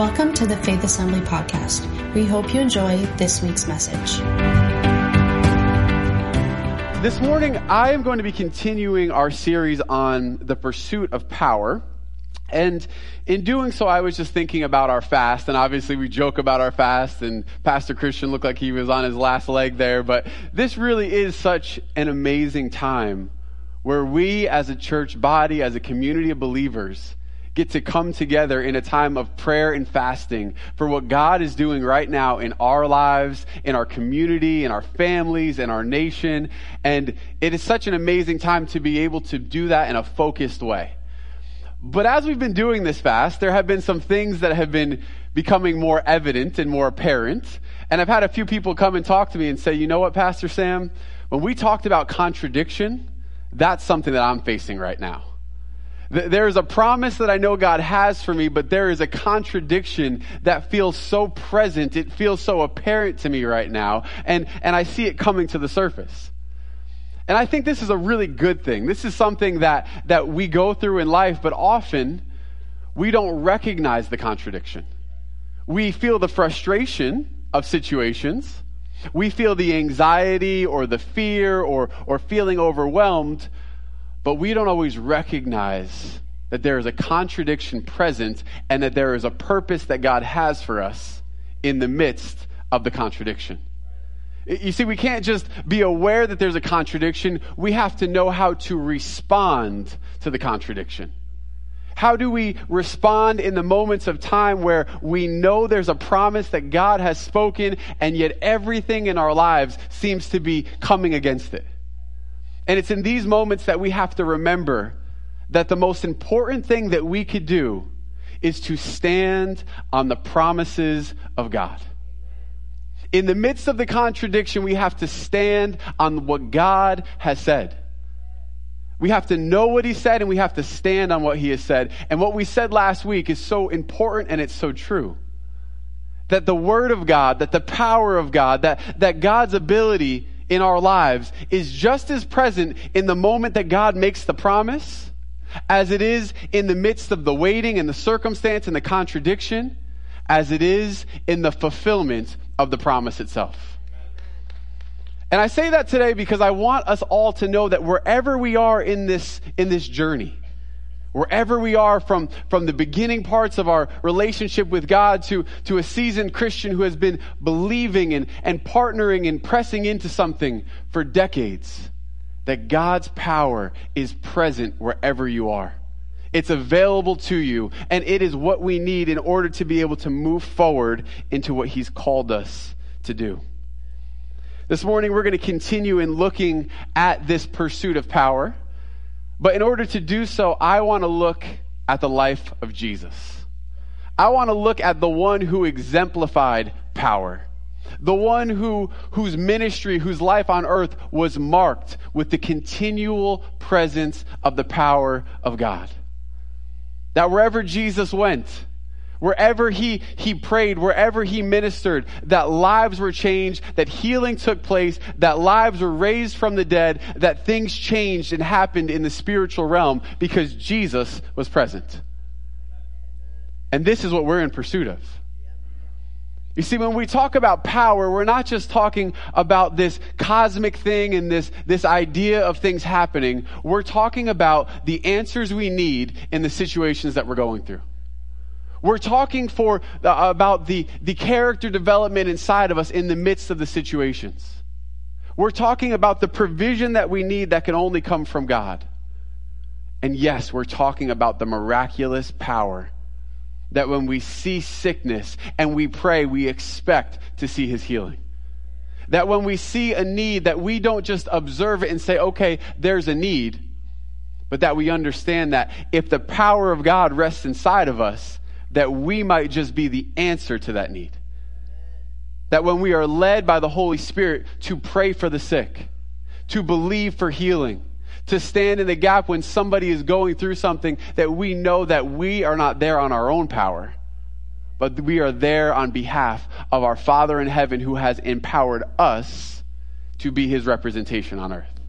Welcome to the Faith Assembly podcast. We hope you enjoy this week's message. This morning, I am going to be continuing our series on the pursuit of power. And in doing so, I was just thinking about our fast. And obviously, we joke about our fast, and Pastor Christian looked like he was on his last leg there. But this really is such an amazing time where we, as a church body, as a community of believers, get to come together in a time of prayer and fasting for what God is doing right now in our lives, in our community, in our families, in our nation. And it is such an amazing time to be able to do that in a focused way. But as we've been doing this fast, there have been some things that have been becoming more evident and more apparent. And I've had a few people come and talk to me and say, you know what, Pastor Sam? When we talked about contradiction, that's something that I'm facing right now. There is a promise that I know God has for me, but there is a contradiction that feels so present. It feels so apparent to me right now. And, and I see it coming to the surface. And I think this is a really good thing. This is something that, that we go through in life, but often we don't recognize the contradiction. We feel the frustration of situations. We feel the anxiety or the fear or, or feeling overwhelmed, but we don't always recognize that there is a contradiction present and that there is a purpose that God has for us in the midst of the contradiction. You see, we can't just be aware that there's a contradiction. We have to know how to respond to the contradiction. How do we respond in the moments of time where we know there's a promise that God has spoken and yet everything in our lives seems to be coming against it? And it's in these moments that we have to remember that the most important thing that we could do is to stand on the promises of God. In the midst of the contradiction, we have to stand on what God has said. We have to know what he said and we have to stand on what he has said. And what we said last week is so important and it's so true. That the word of God, that the power of God, that, that God's ability in our lives is just as present in the moment that God makes the promise as it is in the midst of the waiting and the circumstance and the contradiction as it is in the fulfillment of the promise itself. And I say that today because I want us all to know that wherever we are in this, in this journey, Wherever we are from, from the beginning parts of our relationship with God to, to a seasoned Christian who has been believing and, and partnering and pressing into something for decades, that God's power is present wherever you are. It's available to you, and it is what we need in order to be able to move forward into what He's called us to do. This morning, we're going to continue in looking at this pursuit of power. But in order to do so, I want to look at the life of Jesus. I want to look at the one who exemplified power. The one who, whose ministry, whose life on earth was marked with the continual presence of the power of God. That wherever Jesus went, Wherever he, he prayed, wherever he ministered, that lives were changed, that healing took place, that lives were raised from the dead, that things changed and happened in the spiritual realm because Jesus was present. And this is what we're in pursuit of. You see, when we talk about power, we're not just talking about this cosmic thing and this, this idea of things happening. We're talking about the answers we need in the situations that we're going through. We're talking for, uh, about the, the character development inside of us in the midst of the situations. We're talking about the provision that we need that can only come from God. And yes, we're talking about the miraculous power that when we see sickness and we pray, we expect to see his healing. That when we see a need, that we don't just observe it and say, okay, there's a need, but that we understand that if the power of God rests inside of us, that we might just be the answer to that need. That when we are led by the Holy Spirit to pray for the sick, to believe for healing, to stand in the gap when somebody is going through something that we know that we are not there on our own power, but we are there on behalf of our Father in heaven who has empowered us to be his representation on earth.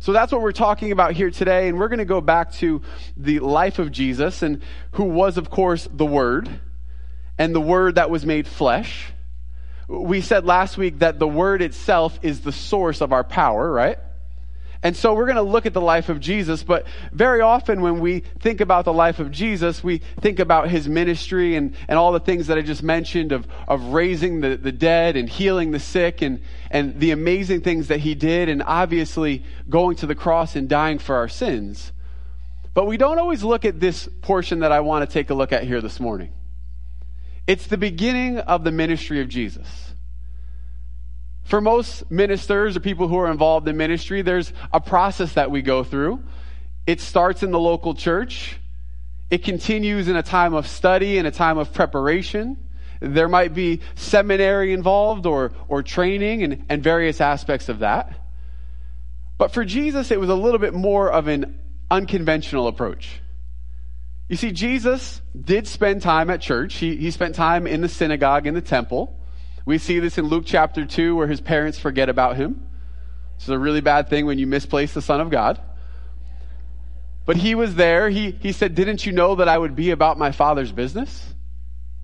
So that's what we're talking about here today. And we're going to go back to the life of Jesus and who was, of course, the Word. and the Word that was made flesh. We said last week that the Word itself is the source of our power, right? And so we're going to look at the life of Jesus, but very often when we think about the life of Jesus, we think about his ministry and, and all the things that I just mentioned of, of raising the, the dead and healing the sick and, and the amazing things that he did, and obviously going to the cross and dying for our sins. But we don't always look at this portion that I want to take a look at here this morning. It's the beginning of the ministry of Jesus. For most ministers or people who are involved in ministry, there's a process that we go through. It starts in the local church. It continues in a time of study and a time of preparation. There might be seminary involved or, or training and, and various aspects of that. But for Jesus, it was a little bit more of an unconventional approach. You see, Jesus did spend time at church. He, he spent time in the synagogue, in the temple. We see this in Luke chapter 2 where his parents forget about him. This is a really bad thing when you misplace the Son of God. But he was there. He, he said, Didn't you know that I would be about my Father's business?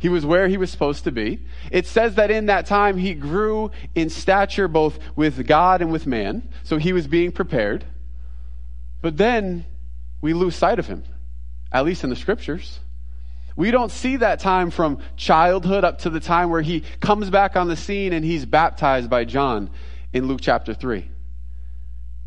He was where he was supposed to be. It says that in that time he grew in stature both with God and with man. So he was being prepared. But then we lose sight of him, at least in the scriptures. We don't see that time from childhood up to the time where he comes back on the scene and he's baptized by John in Luke chapter 3.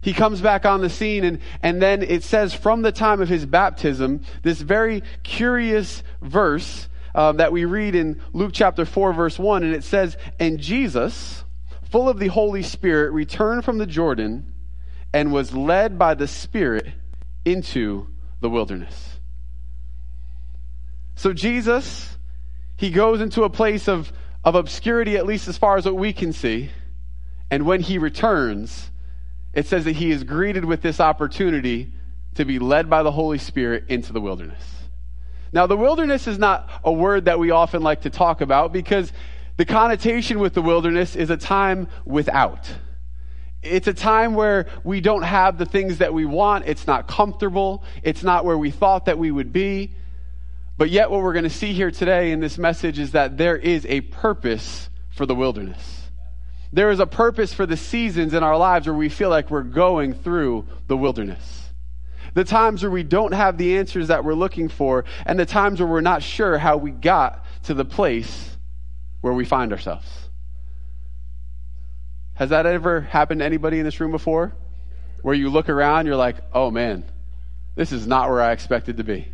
He comes back on the scene, and, and then it says from the time of his baptism, this very curious verse um, that we read in Luke chapter 4, verse 1, and it says, And Jesus, full of the Holy Spirit, returned from the Jordan and was led by the Spirit into the wilderness. So Jesus, he goes into a place of, of obscurity, at least as far as what we can see. And when he returns, it says that he is greeted with this opportunity to be led by the Holy Spirit into the wilderness. Now, the wilderness is not a word that we often like to talk about because the connotation with the wilderness is a time without. It's a time where we don't have the things that we want. It's not comfortable. It's not where we thought that we would be. But yet, what we're going to see here today in this message is that there is a purpose for the wilderness. There is a purpose for the seasons in our lives where we feel like we're going through the wilderness. The times where we don't have the answers that we're looking for, and the times where we're not sure how we got to the place where we find ourselves. Has that ever happened to anybody in this room before? Where you look around, you're like, oh man, this is not where I expected to be.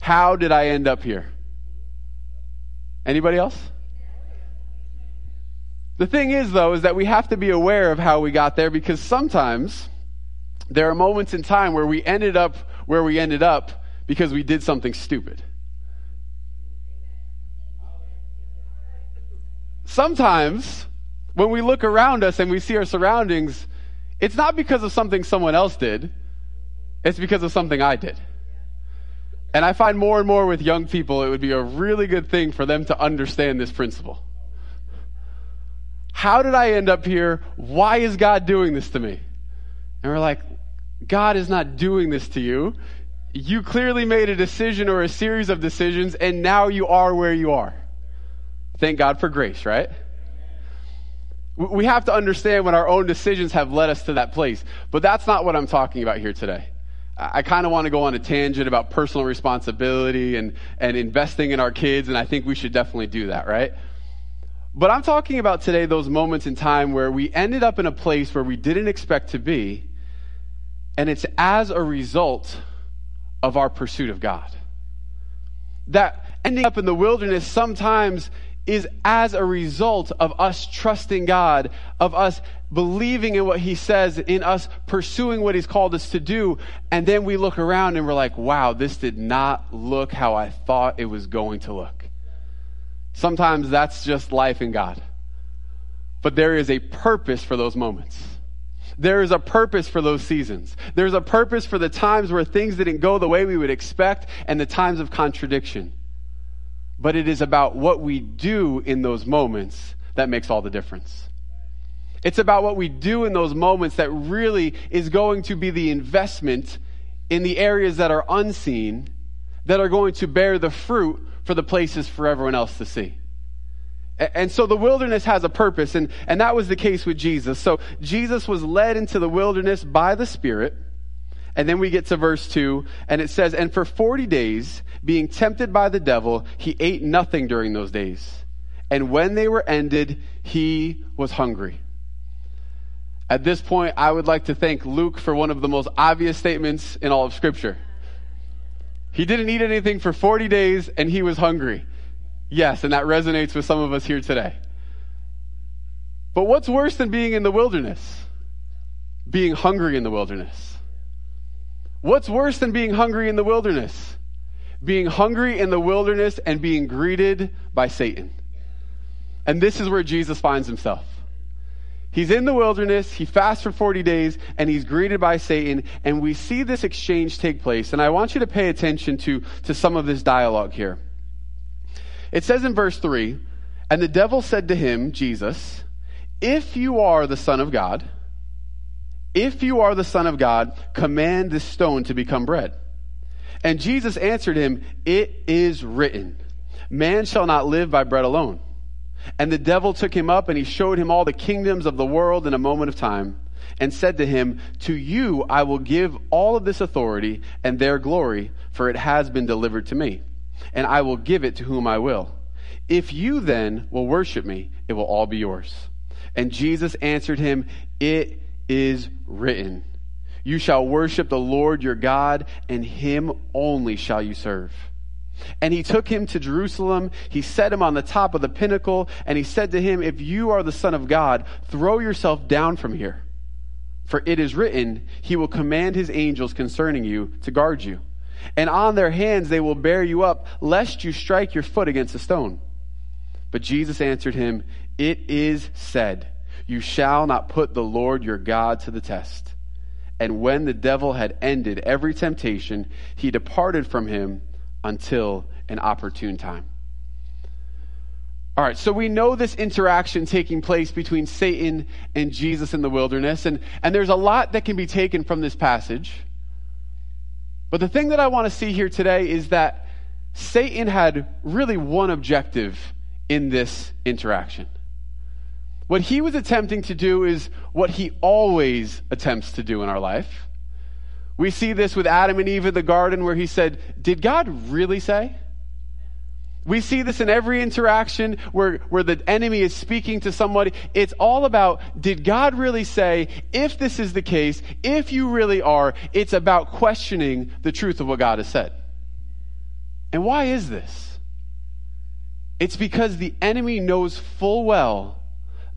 How did I end up here? Anybody else? The thing is, though, is that we have to be aware of how we got there because sometimes there are moments in time where we ended up where we ended up because we did something stupid. Sometimes when we look around us and we see our surroundings, it's not because of something someone else did, it's because of something I did. And I find more and more with young people, it would be a really good thing for them to understand this principle. How did I end up here? Why is God doing this to me? And we're like, God is not doing this to you. You clearly made a decision or a series of decisions, and now you are where you are. Thank God for grace, right? We have to understand when our own decisions have led us to that place. But that's not what I'm talking about here today. I kind of want to go on a tangent about personal responsibility and, and investing in our kids, and I think we should definitely do that, right? But I'm talking about today those moments in time where we ended up in a place where we didn't expect to be, and it's as a result of our pursuit of God. That ending up in the wilderness sometimes is as a result of us trusting God, of us believing in what He says, in us pursuing what He's called us to do. And then we look around and we're like, wow, this did not look how I thought it was going to look. Sometimes that's just life in God. But there is a purpose for those moments. There is a purpose for those seasons. There's a purpose for the times where things didn't go the way we would expect and the times of contradiction but it is about what we do in those moments that makes all the difference. It's about what we do in those moments that really is going to be the investment in the areas that are unseen that are going to bear the fruit for the places for everyone else to see. And so the wilderness has a purpose, and, and that was the case with Jesus. So Jesus was led into the wilderness by the Spirit. And then we get to verse 2, and it says, And for 40 days, being tempted by the devil, he ate nothing during those days. And when they were ended, he was hungry. At this point, I would like to thank Luke for one of the most obvious statements in all of Scripture. He didn't eat anything for 40 days, and he was hungry. Yes, and that resonates with some of us here today. But what's worse than being in the wilderness? Being hungry in the wilderness. What's worse than being hungry in the wilderness? Being hungry in the wilderness and being greeted by Satan. And this is where Jesus finds himself. He's in the wilderness, he fasts for 40 days, and he's greeted by Satan, and we see this exchange take place. And I want you to pay attention to, to some of this dialogue here. It says in verse 3 And the devil said to him, Jesus, if you are the Son of God, if you are the Son of God, command this stone to become bread. And Jesus answered him, It is written, Man shall not live by bread alone. And the devil took him up and he showed him all the kingdoms of the world in a moment of time and said to him, To you I will give all of this authority and their glory, for it has been delivered to me and I will give it to whom I will. If you then will worship me, it will all be yours. And Jesus answered him, It is written, You shall worship the Lord your God, and him only shall you serve. And he took him to Jerusalem. He set him on the top of the pinnacle, and he said to him, If you are the Son of God, throw yourself down from here. For it is written, He will command His angels concerning you to guard you and on their hands they will bear you up, lest you strike your foot against a stone. But Jesus answered him, It is said, You shall not put the Lord your God to the test. And when the devil had ended every temptation, he departed from him until an opportune time. All right, so we know this interaction taking place between Satan and Jesus in the wilderness, and, and there's a lot that can be taken from this passage. But the thing that I want to see here today is that Satan had really one objective in this interaction. What he was attempting to do is what he always attempts to do in our life. We see this with Adam and Eve in the garden where he said, Did God really say? We see this in every interaction where, where the enemy is speaking to somebody. It's all about, did God really say, if this is the case, if you really are, it's about questioning the truth of what God has said. And why is this? It's because the enemy knows full well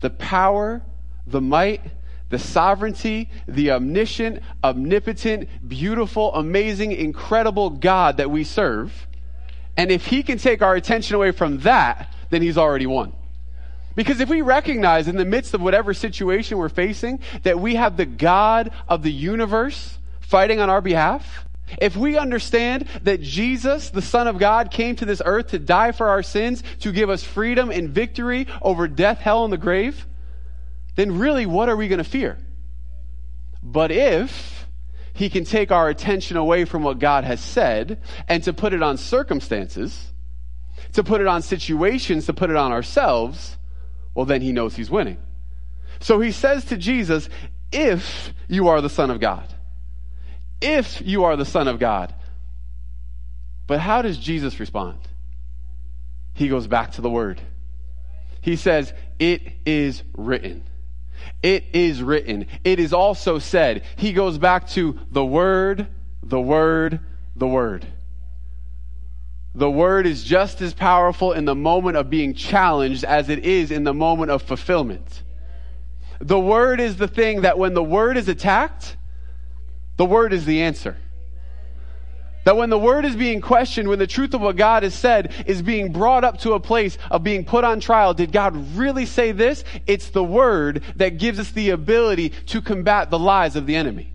the power, the might, the sovereignty, the omniscient, omnipotent, beautiful, amazing, incredible God that we serve and if he can take our attention away from that, then he's already won. Because if we recognize in the midst of whatever situation we're facing that we have the God of the universe fighting on our behalf, if we understand that Jesus, the Son of God, came to this earth to die for our sins, to give us freedom and victory over death, hell, and the grave, then really what are we going to fear? But if he can take our attention away from what God has said and to put it on circumstances, to put it on situations, to put it on ourselves, well, then he knows he's winning. So he says to Jesus, if you are the Son of God, if you are the Son of God. But how does Jesus respond? He goes back to the Word. He says, It is written. It is written. It is also said. He goes back to the Word, the Word, the Word. The Word is just as powerful in the moment of being challenged as it is in the moment of fulfillment. The Word is the thing that when the Word is attacked, the Word is the answer. That when the word is being questioned, when the truth of what God has said is being brought up to a place of being put on trial, did God really say this? It's the word that gives us the ability to combat the lies of the enemy.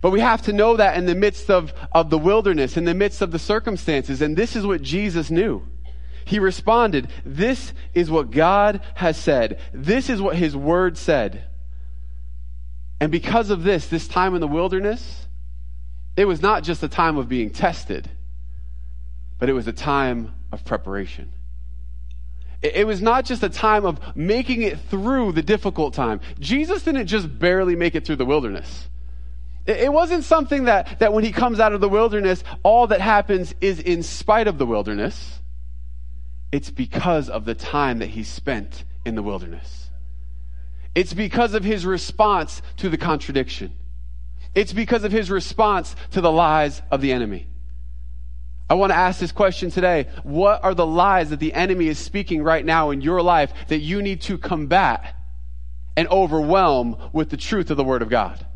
But we have to know that in the midst of, of the wilderness, in the midst of the circumstances. And this is what Jesus knew. He responded, This is what God has said. This is what his word said. And because of this, this time in the wilderness, it was not just a time of being tested, but it was a time of preparation. It was not just a time of making it through the difficult time. Jesus didn't just barely make it through the wilderness. It wasn't something that, that when he comes out of the wilderness, all that happens is in spite of the wilderness. It's because of the time that he spent in the wilderness. It's because of his response to the contradiction. It's because of his response to the lies of the enemy. I want to ask this question today. What are the lies that the enemy is speaking right now in your life that you need to combat and overwhelm with the truth of the Word of God?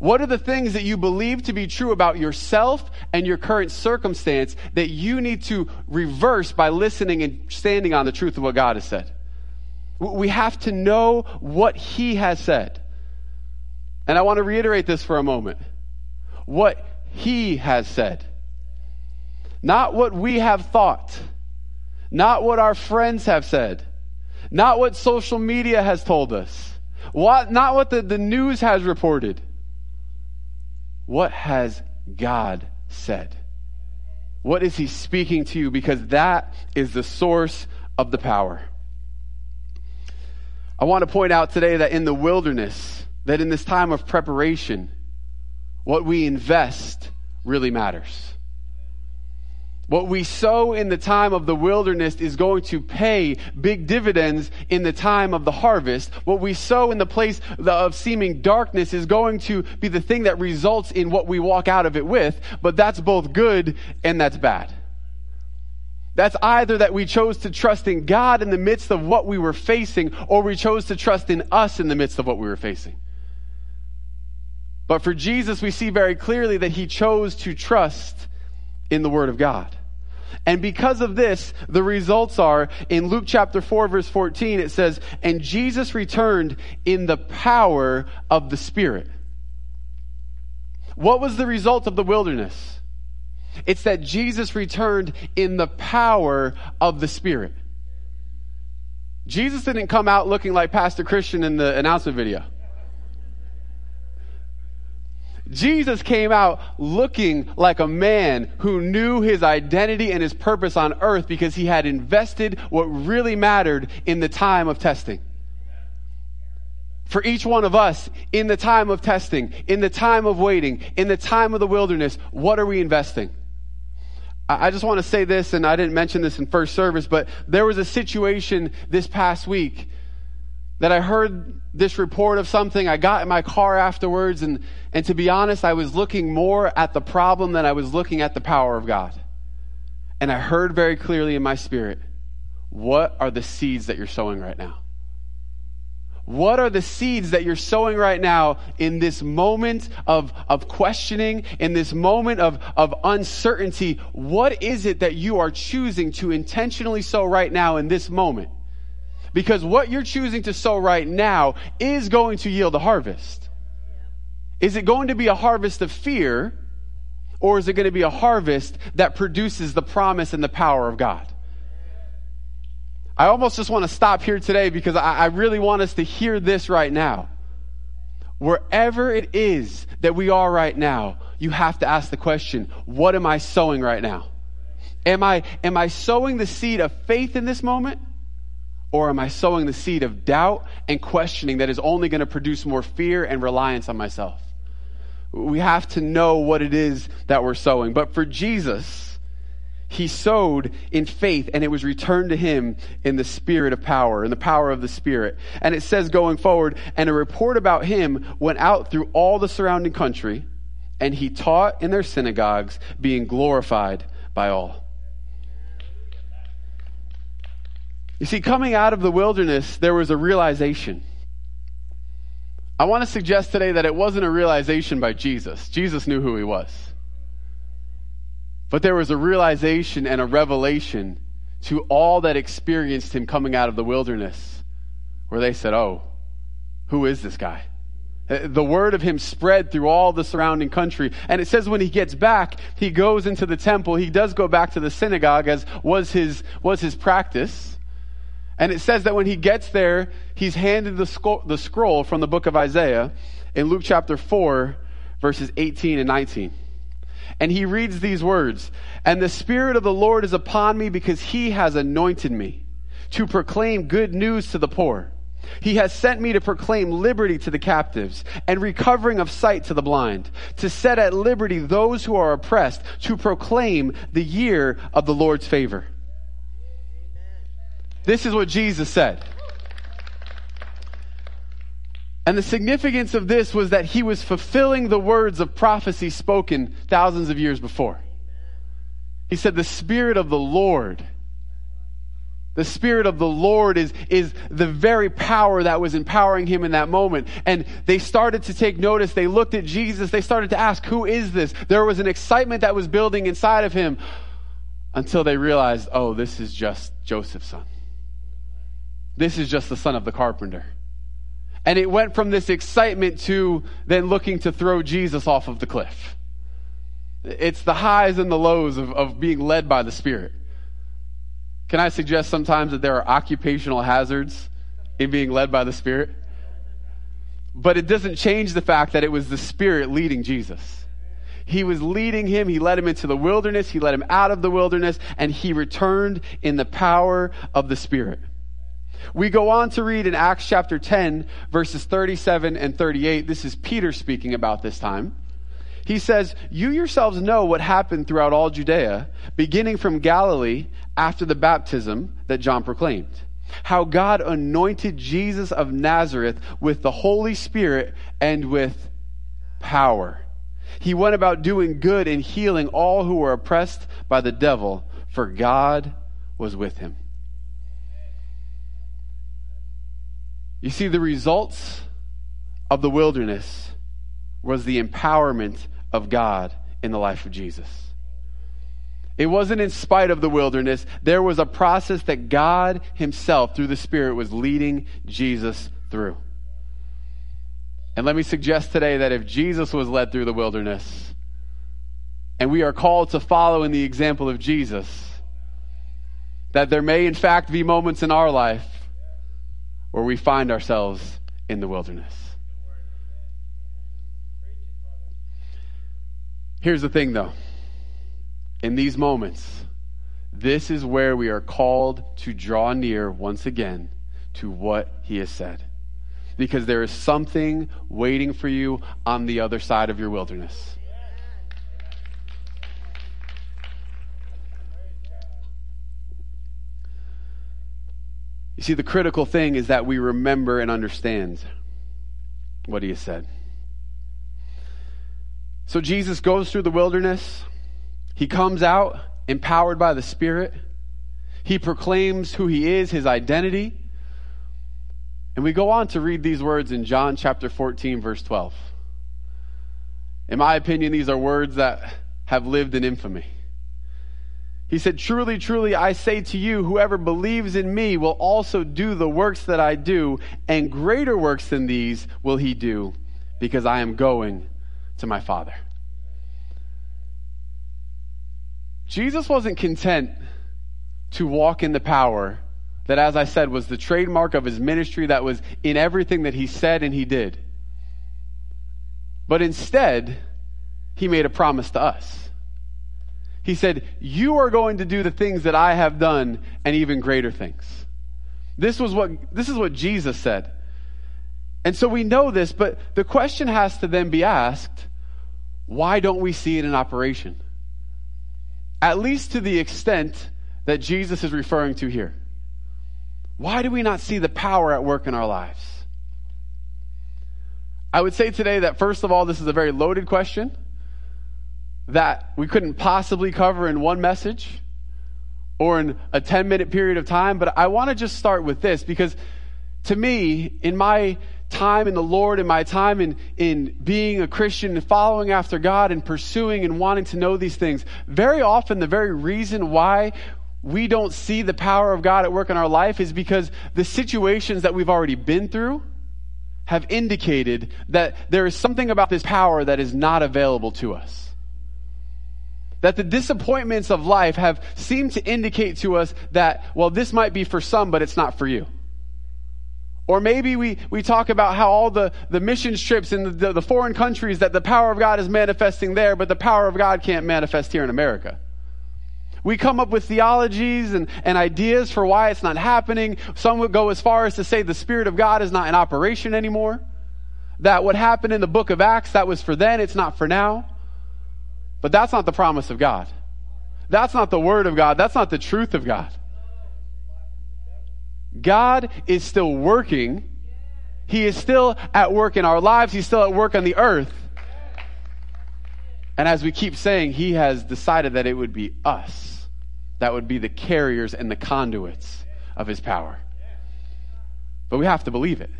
What are the things that you believe to be true about yourself and your current circumstance that you need to reverse by listening and standing on the truth of what God has said? We have to know what He has said. And I want to reiterate this for a moment. What He has said. Not what we have thought. Not what our friends have said. Not what social media has told us. What, not what the, the news has reported. What has God said? What is He speaking to you? Because that is the source of the power. I want to point out today that in the wilderness, that in this time of preparation, what we invest really matters. What we sow in the time of the wilderness is going to pay big dividends in the time of the harvest. What we sow in the place of seeming darkness is going to be the thing that results in what we walk out of it with, but that's both good and that's bad. That's either that we chose to trust in God in the midst of what we were facing, or we chose to trust in us in the midst of what we were facing. But for Jesus, we see very clearly that he chose to trust in the Word of God. And because of this, the results are in Luke chapter 4 verse 14, it says, and Jesus returned in the power of the Spirit. What was the result of the wilderness? It's that Jesus returned in the power of the Spirit. Jesus didn't come out looking like Pastor Christian in the announcement video. Jesus came out looking like a man who knew his identity and his purpose on earth because he had invested what really mattered in the time of testing. For each one of us, in the time of testing, in the time of waiting, in the time of the wilderness, what are we investing? I just want to say this, and I didn't mention this in first service, but there was a situation this past week that I heard this report of something. I got in my car afterwards, and, and to be honest, I was looking more at the problem than I was looking at the power of God. And I heard very clearly in my spirit, what are the seeds that you're sowing right now? What are the seeds that you're sowing right now in this moment of, of questioning, in this moment of, of uncertainty? What is it that you are choosing to intentionally sow right now in this moment? Because what you're choosing to sow right now is going to yield a harvest. Is it going to be a harvest of fear, or is it going to be a harvest that produces the promise and the power of God? I almost just want to stop here today because I, I really want us to hear this right now. Wherever it is that we are right now, you have to ask the question, what am I sowing right now? Am I, am I sowing the seed of faith in this moment? Or am I sowing the seed of doubt and questioning that is only going to produce more fear and reliance on myself? We have to know what it is that we're sowing. But for Jesus, he sowed in faith and it was returned to him in the spirit of power, in the power of the spirit. And it says going forward, and a report about him went out through all the surrounding country, and he taught in their synagogues, being glorified by all. You see, coming out of the wilderness, there was a realization. I want to suggest today that it wasn't a realization by Jesus. Jesus knew who he was. But there was a realization and a revelation to all that experienced him coming out of the wilderness, where they said, Oh, who is this guy? Uh, the word of him spread through all the surrounding country. And it says when he gets back, he goes into the temple. He does go back to the synagogue as was his, was his practice. And it says that when he gets there, he's handed the, sco- the scroll from the book of Isaiah in Luke chapter 4, verses 18 and 19. And he reads these words, and the Spirit of the Lord is upon me because he has anointed me to proclaim good news to the poor. He has sent me to proclaim liberty to the captives and recovering of sight to the blind, to set at liberty those who are oppressed, to proclaim the year of the Lord's favor. This is what Jesus said. And the significance of this was that he was fulfilling the words of prophecy spoken thousands of years before. He said, The Spirit of the Lord the Spirit of the Lord is, is the very power that was empowering him in that moment. And they started to take notice. They looked at Jesus. They started to ask, Who is this? There was an excitement that was building inside of him until they realized, Oh, this is just Joseph's son. This is just the son of the carpenter. And it went from this excitement to then looking to throw Jesus off of the cliff. It's the highs and the lows of, of being led by the Spirit. Can I suggest sometimes that there are occupational hazards in being led by the Spirit? But it doesn't change the fact that it was the Spirit leading Jesus. He was leading him. He led him into the wilderness. He led him out of the wilderness and he returned in the power of the Spirit. We go on to read in Acts chapter 10 verses 37 and 38. This is Peter speaking about this time. He says, You yourselves know what happened throughout all Judea, beginning from Galilee after the baptism that John proclaimed. How God anointed Jesus of Nazareth with the Holy Spirit and with power. He went about doing good and healing all who were oppressed by the devil, for God was with him. You see, the results of the wilderness was the empowerment of God in the life of Jesus. It wasn't in spite of the wilderness. There was a process that God Himself, through the Spirit, was leading Jesus through. And let me suggest today that if Jesus was led through the wilderness, and we are called to follow in the example of Jesus, that there may in fact be moments in our life where we find ourselves in the wilderness. Here's the thing, though. In these moments, this is where we are called to draw near once again to what he has said. Because there is something waiting for you on the other side of your wilderness. You see, the critical thing is that we remember and understand what he has said. So Jesus goes through the wilderness. He comes out empowered by the Spirit. He proclaims who he is, his identity. And we go on to read these words in John chapter 14, verse 12. In my opinion, these are words that have lived in infamy. He said, Truly, truly, I say to you, whoever believes in me will also do the works that I do, and greater works than these will he do, because I am going to my Father. Jesus wasn't content to walk in the power that, as I said, was the trademark of his ministry that was in everything that he said and he did. But instead, he made a promise to us. He said, You are going to do the things that I have done and even greater things. This was what this is what Jesus said. And so we know this, but the question has to then be asked why don't we see it in operation? At least to the extent that Jesus is referring to here. Why do we not see the power at work in our lives? I would say today that, first of all, this is a very loaded question that we couldn't possibly cover in one message or in a 10 minute period of time. But I want to just start with this because to me, in my time in the Lord in my time in, in being a Christian and following after God and pursuing and wanting to know these things, very often the very reason why we don't see the power of God at work in our life is because the situations that we've already been through have indicated that there is something about this power that is not available to us. That the disappointments of life have seemed to indicate to us that, well, this might be for some, but it's not for you. Or maybe we, we talk about how all the, the mission trips in the, the, the foreign countries that the power of God is manifesting there, but the power of God can't manifest here in America. We come up with theologies and, and ideas for why it's not happening. Some would go as far as to say the Spirit of God is not in operation anymore. That what happened in the book of Acts, that was for then, it's not for now. But that's not the promise of God. That's not the word of God. That's not the truth of God. God is still working. He is still at work in our lives. He's still at work on the earth. And as we keep saying, He has decided that it would be us that would be the carriers and the conduits of His power. But we have to believe it.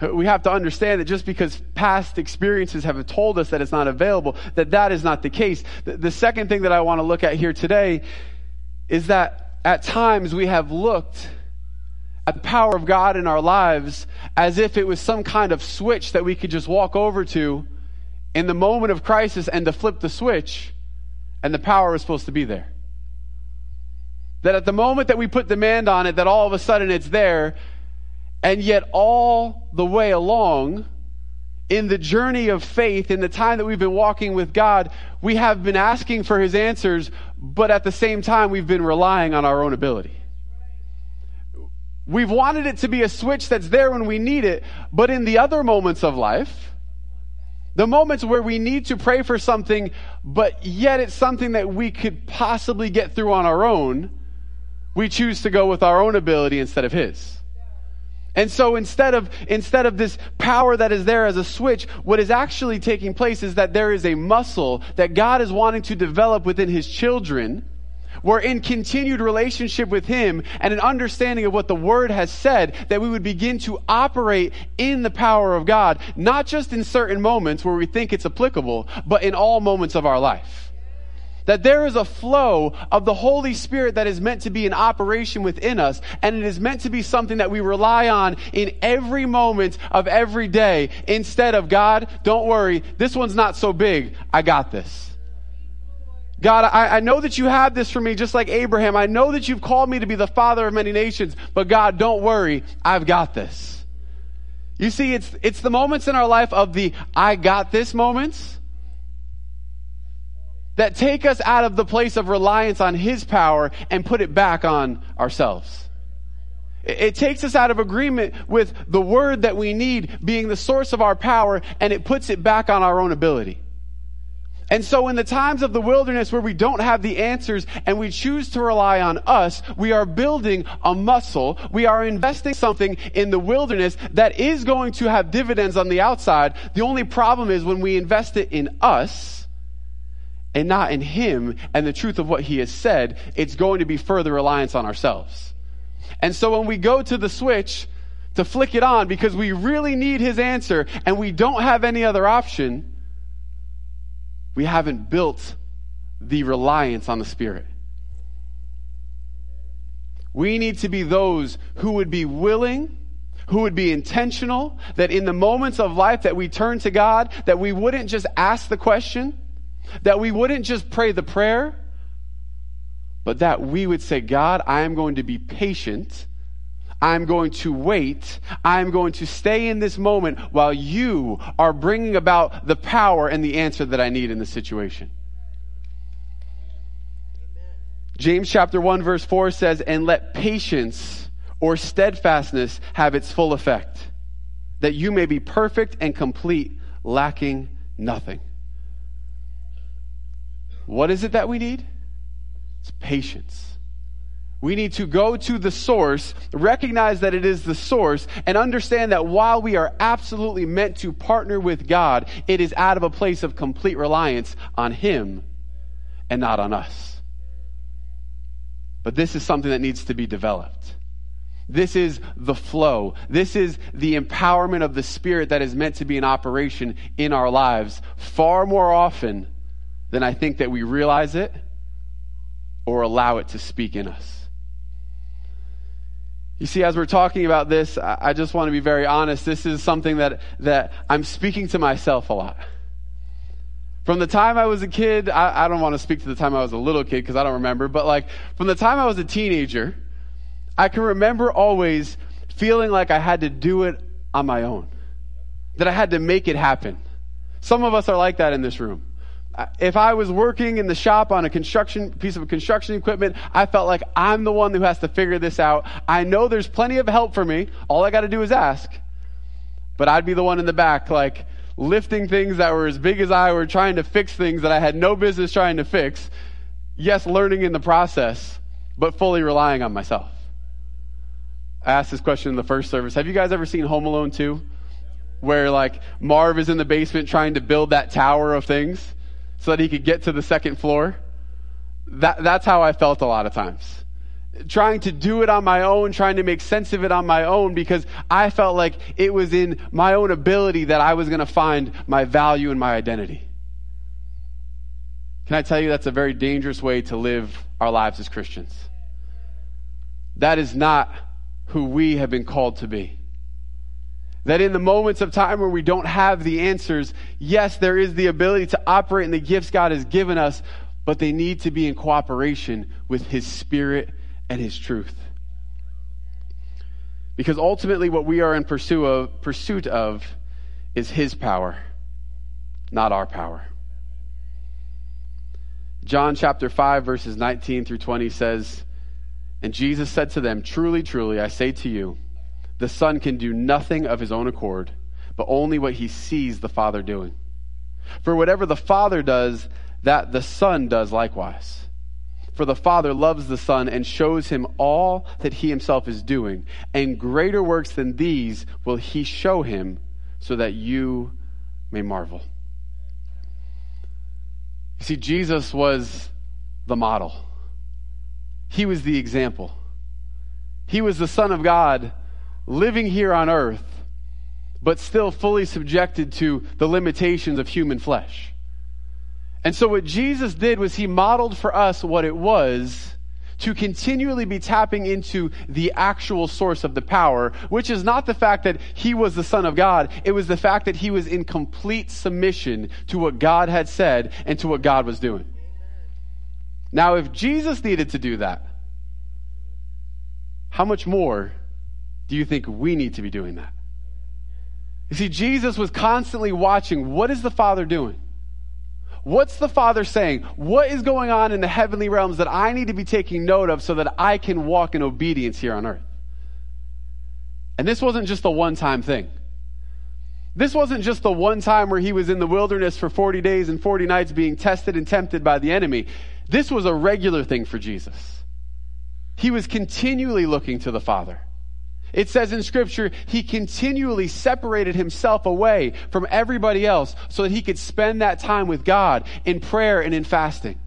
We have to understand that just because past experiences have told us that it's not available, that that is not the case. The, second thing that I want to look at here today is that at times we have looked at the power of God in our lives as if it was some kind of switch that we could just walk over to in the moment of crisis and to flip the switch, and the power was supposed to be there. That at the moment that we put demand on it, that all of a sudden it's there, and yet all the way along, in the journey of faith, in the time that we've been walking with God, we have been asking for His answers, but at the same time, we've been relying on our own ability. We've wanted it to be a switch that's there when we need it, but in the other moments of life, the moments where we need to pray for something, but yet it's something that we could possibly get through on our own, we choose to go with our own ability instead of His. And so instead of, instead of this power that is there as a switch, what is actually taking place is that there is a muscle that God is wanting to develop within His children we're in continued relationship with Him and an understanding of what the Word has said, that we would begin to operate in the power of God, not just in certain moments where we think it's applicable, but in all moments of our life. That there is a flow of the Holy Spirit that is meant to be in operation within us, and it is meant to be something that we rely on in every moment of every day, instead of, God, don't worry, this one's not so big, I got this. God, I, I, know that you have this for me, just like Abraham. I know that you've called me to be the father of many nations, but God, don't worry. I've got this. You see, it's, it's the moments in our life of the I got this moments that take us out of the place of reliance on His power and put it back on ourselves. It, takes us out of agreement with the word that we need being the source of our power and it puts it back on our own ability. And so in the times of the wilderness where we don't have the answers and we choose to rely on us, we are building a muscle. We are investing something in the wilderness that is going to have dividends on the outside. The only problem is when we invest it in us and not in Him and the truth of what He has said, it's going to be further reliance on ourselves. And so when we go to the switch to flick it on because we really need His answer and we don't have any other option, we haven't built the reliance on the Spirit. We need to be those who would be willing, who would be intentional, that in the moments of life that we turn to God, that we wouldn't just ask the question, that we wouldn't just pray the prayer, but that we would say, God, I am going to be patient I'm going to wait. I'm going to stay in this moment while you are bringing about the power and the answer that I need in the situation. James chapter 1 verse 4 says, and let patience or steadfastness have its full effect, that you may be perfect and complete, lacking nothing. What is it that we need? It's patience. We need to go to the source, recognize that it is the source, and understand that while we are absolutely meant to partner with God, it is out of a place of complete reliance on Him and not on us. But this is something that needs to be developed. This is the flow. This is the empowerment of the Spirit that is meant to be in operation in our lives far more often than I think that we realize it or allow it to speak in us. You see, as we're talking about this, I just want to be very honest. This is something that, that I'm speaking to myself a lot. From the time I was a kid, I, I don't want to speak to the time I was a little kid because I don't remember, but like from the time I was a teenager, I can remember always feeling like I had to do it on my own, that I had to make it happen. Some of us are like that in this room. Uh, if I was working in the shop on a construction piece of construction equipment, I felt like I'm the one who has to figure this out. I know there's plenty of help for me. All I got to do is ask. But I'd be the one in the back, like lifting things that were as big as I were trying to fix things that I had no business trying to fix. Yes, learning in the process, but fully relying on myself. I asked this question in the first service. Have you guys ever seen Home Alone 2? Where like Marv is in the basement trying to build that tower of things so that he could get to the second floor. That, that's how I felt a lot of times. Trying to do it on my own, trying to make sense of it on my own because I felt like it was in my own ability that I was going to find my value and my identity. Can I tell you that's a very dangerous way to live our lives as Christians? That is not who we have been called to be. That in the moments of time where we don't have the answers, yes, there is the ability to operate in the gifts God has given us, but they need to be in cooperation with His Spirit and His truth. Because ultimately, what we are in pursuit of, pursuit of is His power, not our power. John chapter 5, verses 19 through 20 says, And Jesus said to them, Truly, truly, I say to you, the Son can do nothing of his own accord, but only what he sees the Father doing. For whatever the Father does, that the Son does likewise. For the Father loves the Son and shows him all that he himself is doing, and greater works than these will he show him, so that you may marvel. You see, Jesus was the model, he was the example. He was the Son of God living here on earth, but still fully subjected to the limitations of human flesh. And so, what Jesus did was he modeled for us what it was to continually be tapping into the actual source of the power, which is not the fact that he was the Son of God, it was the fact that he was in complete submission to what God had said and to what God was doing. Now, if Jesus needed to do that, how much more do you think we need to be doing that? You see, Jesus was constantly watching what is the Father doing? What's the Father saying? What is going on in the heavenly realms that I need to be taking note of so that I can walk in obedience here on earth? And this wasn't just a one time thing. This wasn't just the one time where he was in the wilderness for 40 days and 40 nights being tested and tempted by the enemy. This was a regular thing for Jesus. He was continually looking to the Father. It says in scripture, he continually separated himself away from everybody else so that he could spend that time with God in prayer and in fasting.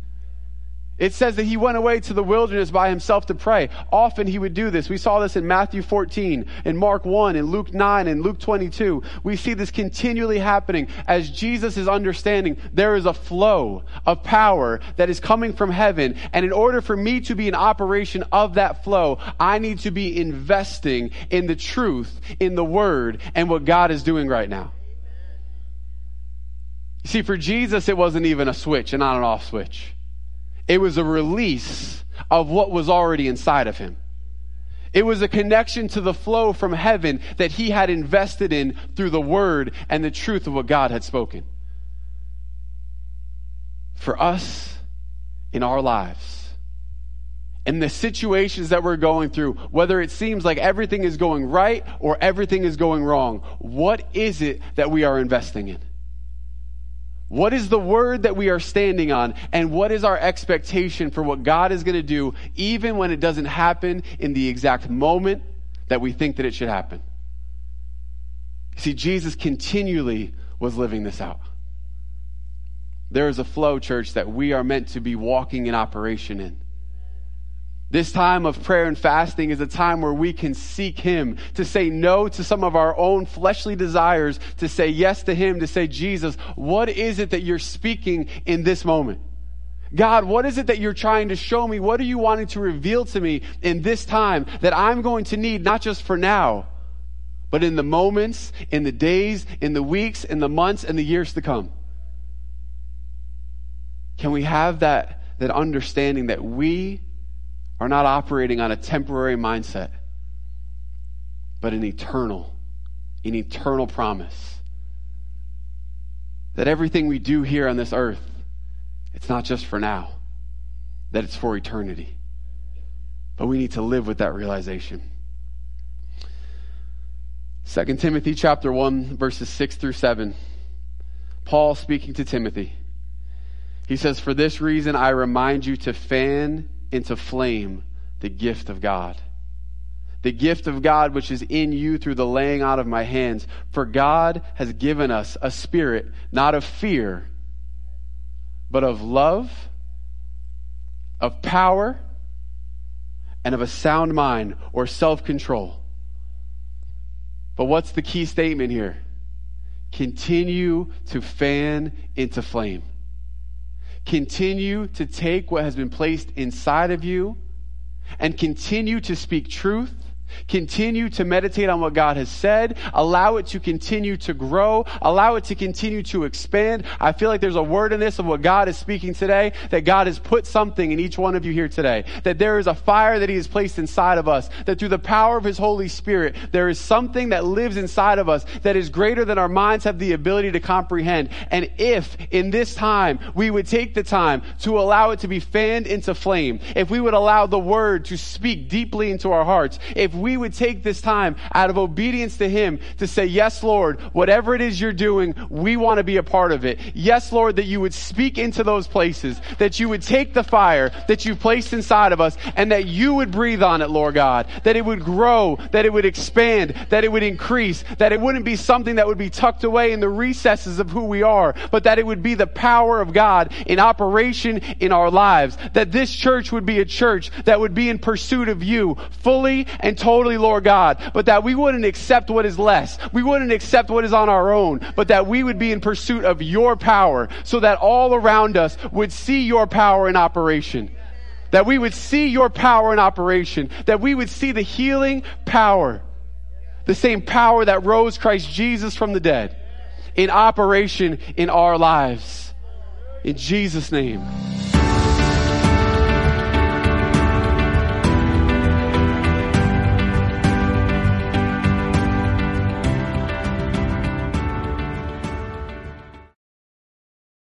It says that he went away to the wilderness by himself to pray. Often he would do this. We saw this in Matthew 14, in Mark 1, in Luke 9, and Luke 22. We see this continually happening as Jesus is understanding there is a flow of power that is coming from heaven. And in order for me to be an operation of that flow, I need to be investing in the truth, in the word, and what God is doing right now. See, for Jesus, it wasn't even a switch and not an off switch. It was a release of what was already inside of him. It was a connection to the flow from heaven that he had invested in through the word and the truth of what God had spoken. For us in our lives, in the situations that we're going through, whether it seems like everything is going right or everything is going wrong, what is it that we are investing in? What is the word that we are standing on? And what is our expectation for what God is going to do, even when it doesn't happen in the exact moment that we think that it should happen? See, Jesus continually was living this out. There is a flow, church, that we are meant to be walking in operation in. This time of prayer and fasting is a time where we can seek Him, to say no to some of our own fleshly desires, to say yes to Him, to say, Jesus, what is it that you're speaking in this moment? God, what is it that you're trying to show me? What are you wanting to reveal to me in this time that I'm going to need, not just for now, but in the moments, in the days, in the weeks, in the months, and the years to come? Can we have that, that understanding that we are not operating on a temporary mindset. but an eternal, an eternal promise. That everything we do here on this earth, it's not just for now, that it's for eternity. But we need to live with that realization. 2 Timothy chapter 1 verses 6 through 7. Paul speaking to Timothy. He says, For this reason I remind you to fan into flame the gift of God. The gift of God which is in you through the laying out of my hands. For God has given us a spirit not of fear, but of love, of power, and of a sound mind or self control. But what's the key statement here? Continue to fan into flame. Continue to take what has been placed inside of you and continue to speak truth Continue to meditate on what God has said. Allow it to continue to grow. Allow it to continue to expand. I feel like there's a word in this of what God is speaking today, that God has put something in each one of you here today. That there is a fire that He has placed inside of us. That through the power of His Holy Spirit, there is something that lives inside of us that is greater than our minds have the ability to comprehend. And if in this time we would take the time to allow it to be fanned into flame, if we would allow the word to speak deeply into our hearts, if we would take this time out of obedience to Him to say, Yes, Lord, whatever it is you're doing, we want to be a part of it. Yes, Lord, that you would speak into those places, that you would take the fire that you've placed inside of us, and that you would breathe on it, Lord God, that it would grow, that it would expand, that it would increase, that it wouldn't be something that would be tucked away in the recesses of who we are, but that it would be the power of God in operation in our lives. That this church would be a church that would be in pursuit of you fully and totally totally, Lord God, but that we wouldn't accept what is less. We wouldn't accept what is on our own, but that we would be in pursuit of your power so that all around us would see your power in operation. That we would see your power in operation. That we would see the healing power. The same power that rose Christ Jesus from the dead in operation in our lives. In Jesus' name.